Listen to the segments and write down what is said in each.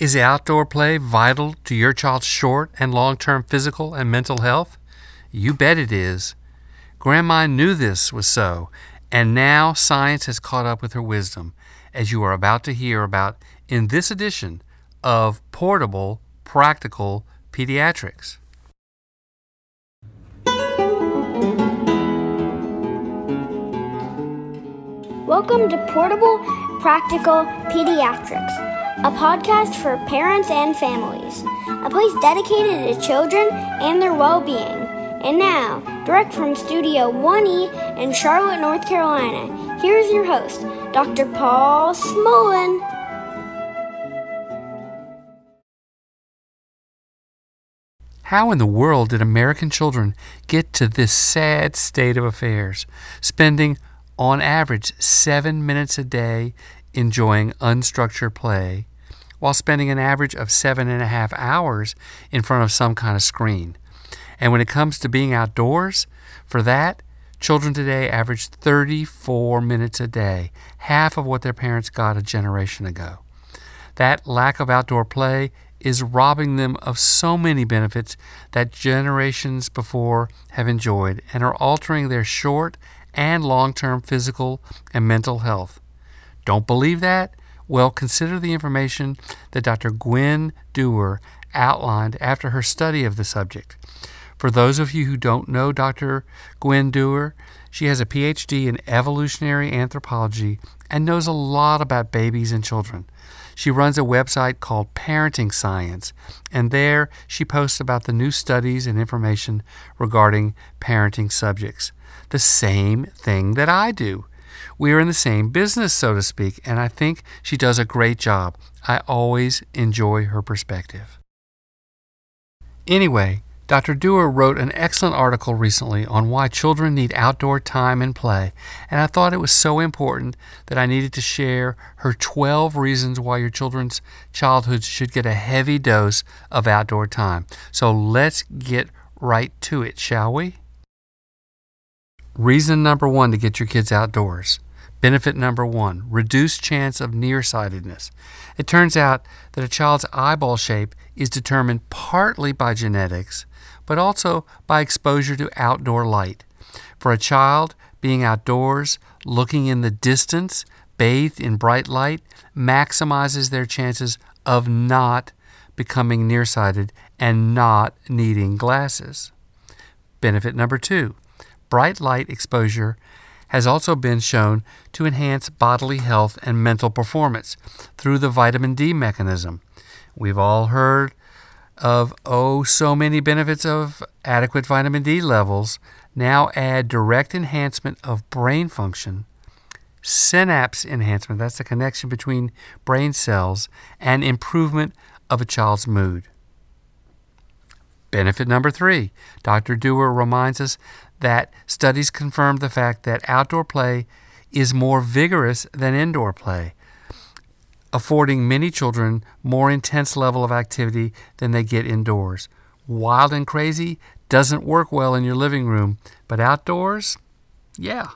Is outdoor play vital to your child's short and long term physical and mental health? You bet it is. Grandma knew this was so, and now science has caught up with her wisdom, as you are about to hear about in this edition of Portable Practical Pediatrics. Welcome to Portable Practical Pediatrics, a podcast for parents and families, a place dedicated to children and their well being. And now, direct from Studio 1E in Charlotte, North Carolina, here's your host, Dr. Paul Smolen. How in the world did American children get to this sad state of affairs, spending on average seven minutes a day enjoying unstructured play, while spending an average of seven and a half hours in front of some kind of screen. And when it comes to being outdoors, for that, children today average 34 minutes a day, half of what their parents got a generation ago. That lack of outdoor play is robbing them of so many benefits that generations before have enjoyed and are altering their short and long term physical and mental health. Don't believe that? Well, consider the information that Dr. Gwen Dewar outlined after her study of the subject. For those of you who don't know Dr. Gwen Dewar, she has a PhD in evolutionary anthropology and knows a lot about babies and children. She runs a website called Parenting Science, and there she posts about the new studies and information regarding parenting subjects the same thing that I do. We are in the same business, so to speak, and I think she does a great job. I always enjoy her perspective. Anyway, Dr. Dewar wrote an excellent article recently on why children need outdoor time and play, and I thought it was so important that I needed to share her 12 reasons why your children's childhood should get a heavy dose of outdoor time. So let's get right to it, shall we? Reason number one to get your kids outdoors. Benefit number one reduced chance of nearsightedness. It turns out that a child's eyeball shape is determined partly by genetics, but also by exposure to outdoor light. For a child, being outdoors, looking in the distance, bathed in bright light, maximizes their chances of not becoming nearsighted and not needing glasses. Benefit number two bright light exposure has also been shown to enhance bodily health and mental performance through the vitamin D mechanism. We've all heard of oh so many benefits of adequate vitamin D levels. Now add direct enhancement of brain function, synapse enhancement, that's the connection between brain cells, and improvement of a child's mood. Benefit number three Dr. Dewar reminds us that studies confirm the fact that outdoor play is more vigorous than indoor play, affording many children more intense level of activity than they get indoors. Wild and crazy doesn't work well in your living room, but outdoors, yeah.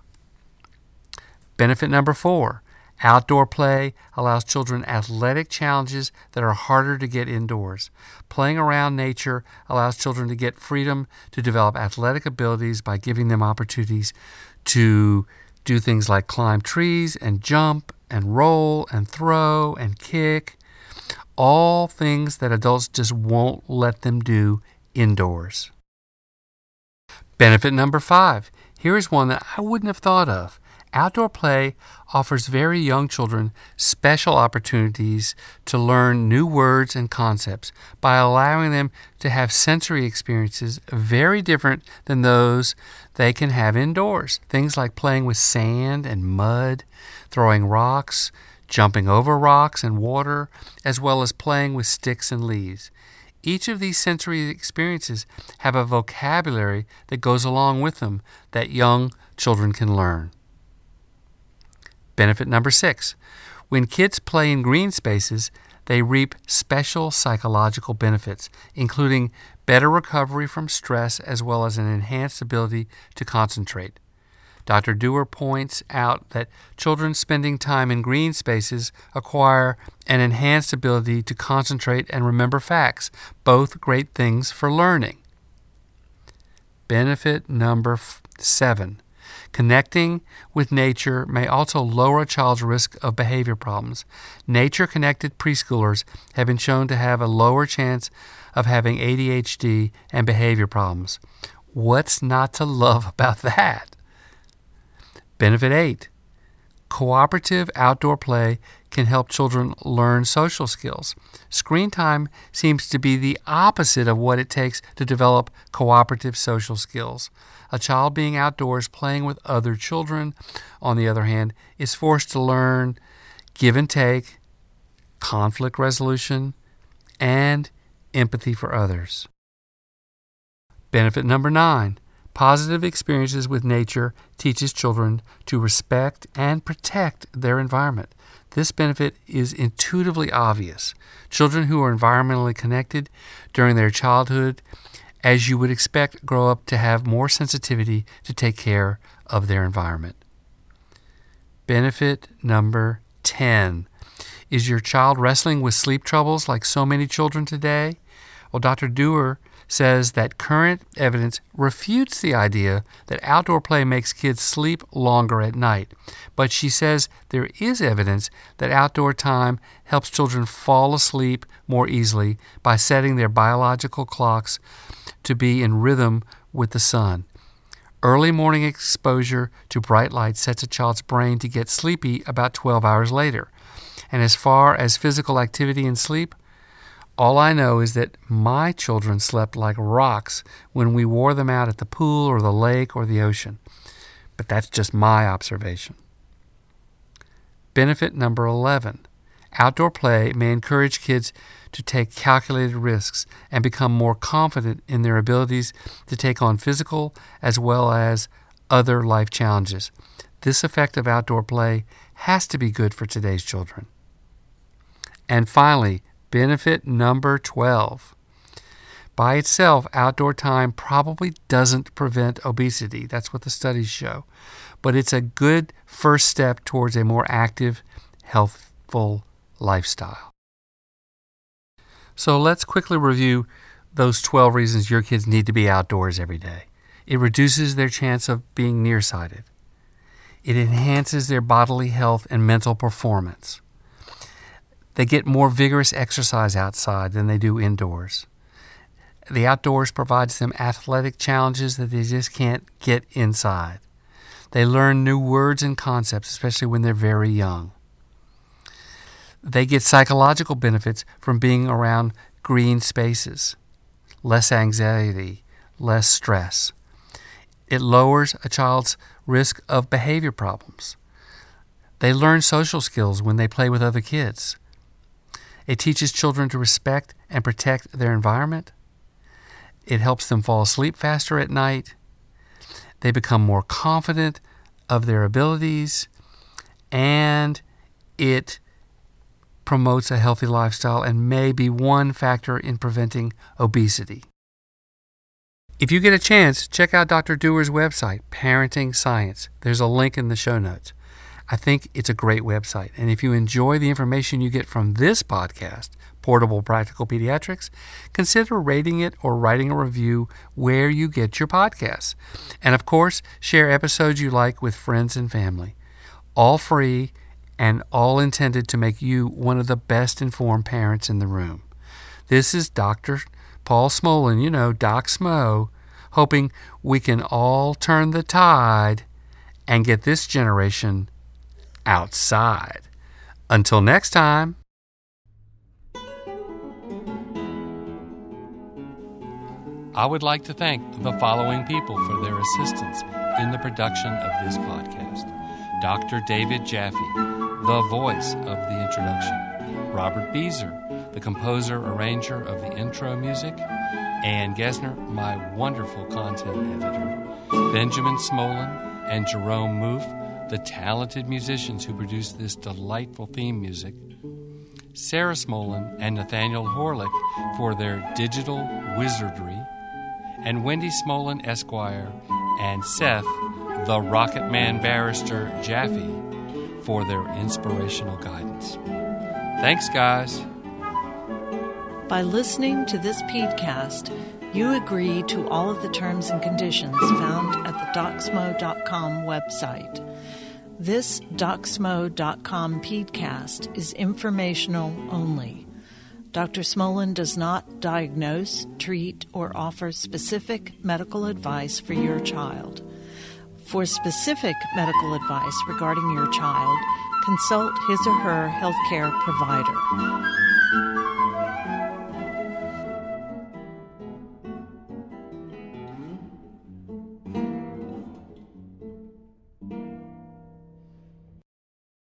Benefit number 4. Outdoor play allows children athletic challenges that are harder to get indoors. Playing around nature allows children to get freedom to develop athletic abilities by giving them opportunities to do things like climb trees and jump and roll and throw and kick. All things that adults just won't let them do indoors. Benefit number five. Here is one that I wouldn't have thought of. Outdoor play offers very young children special opportunities to learn new words and concepts by allowing them to have sensory experiences very different than those they can have indoors. Things like playing with sand and mud, throwing rocks, jumping over rocks and water, as well as playing with sticks and leaves. Each of these sensory experiences have a vocabulary that goes along with them that young children can learn. Benefit number six when kids play in green spaces, they reap special psychological benefits, including better recovery from stress as well as an enhanced ability to concentrate. Dr. Dewar points out that children spending time in green spaces acquire an enhanced ability to concentrate and remember facts, both great things for learning. Benefit number f- seven Connecting with nature may also lower a child's risk of behavior problems. Nature connected preschoolers have been shown to have a lower chance of having ADHD and behavior problems. What's not to love about that? Benefit 8 Cooperative outdoor play can help children learn social skills. Screen time seems to be the opposite of what it takes to develop cooperative social skills. A child being outdoors playing with other children, on the other hand, is forced to learn give and take, conflict resolution, and empathy for others. Benefit number nine Positive experiences with nature teaches children to respect and protect their environment. This benefit is intuitively obvious. Children who are environmentally connected during their childhood, as you would expect, grow up to have more sensitivity to take care of their environment. Benefit number 10. Is your child wrestling with sleep troubles like so many children today? Well, Dr. Dewar says that current evidence refutes the idea that outdoor play makes kids sleep longer at night. But she says there is evidence that outdoor time helps children fall asleep more easily by setting their biological clocks to be in rhythm with the sun. Early morning exposure to bright light sets a child's brain to get sleepy about 12 hours later. And as far as physical activity and sleep, all I know is that my children slept like rocks when we wore them out at the pool or the lake or the ocean. But that's just my observation. Benefit number 11 Outdoor play may encourage kids to take calculated risks and become more confident in their abilities to take on physical as well as other life challenges. This effect of outdoor play has to be good for today's children. And finally, Benefit number 12. By itself, outdoor time probably doesn't prevent obesity. That's what the studies show. But it's a good first step towards a more active, healthful lifestyle. So let's quickly review those 12 reasons your kids need to be outdoors every day. It reduces their chance of being nearsighted. It enhances their bodily health and mental performance. They get more vigorous exercise outside than they do indoors. The outdoors provides them athletic challenges that they just can't get inside. They learn new words and concepts, especially when they're very young. They get psychological benefits from being around green spaces, less anxiety, less stress. It lowers a child's risk of behavior problems. They learn social skills when they play with other kids. It teaches children to respect and protect their environment. It helps them fall asleep faster at night. They become more confident of their abilities. And it promotes a healthy lifestyle and may be one factor in preventing obesity. If you get a chance, check out Dr. Dewar's website, Parenting Science. There's a link in the show notes. I think it's a great website. And if you enjoy the information you get from this podcast, Portable Practical Pediatrics, consider rating it or writing a review where you get your podcasts. And of course, share episodes you like with friends and family. All free and all intended to make you one of the best informed parents in the room. This is Dr. Paul Smolen, you know, Doc Smo, hoping we can all turn the tide and get this generation outside. Until next time. I would like to thank the following people for their assistance in the production of this podcast Dr. David Jaffe, the voice of the introduction, Robert Beezer, the composer arranger of the intro music, Ann Gesner, my wonderful content editor, Benjamin Smolen, and Jerome Moof the talented musicians who produced this delightful theme music, Sarah Smolen and Nathaniel Horlick for their digital wizardry, and Wendy Smolen Esquire and Seth the Rocket Man barrister Jaffe for their inspirational guidance. Thanks, guys. By listening to this podcast, you agree to all of the terms and conditions found at the docsmo.com website. This docsmo.com podcast is informational only. Dr. Smolen does not diagnose, treat, or offer specific medical advice for your child. For specific medical advice regarding your child, consult his or her healthcare provider.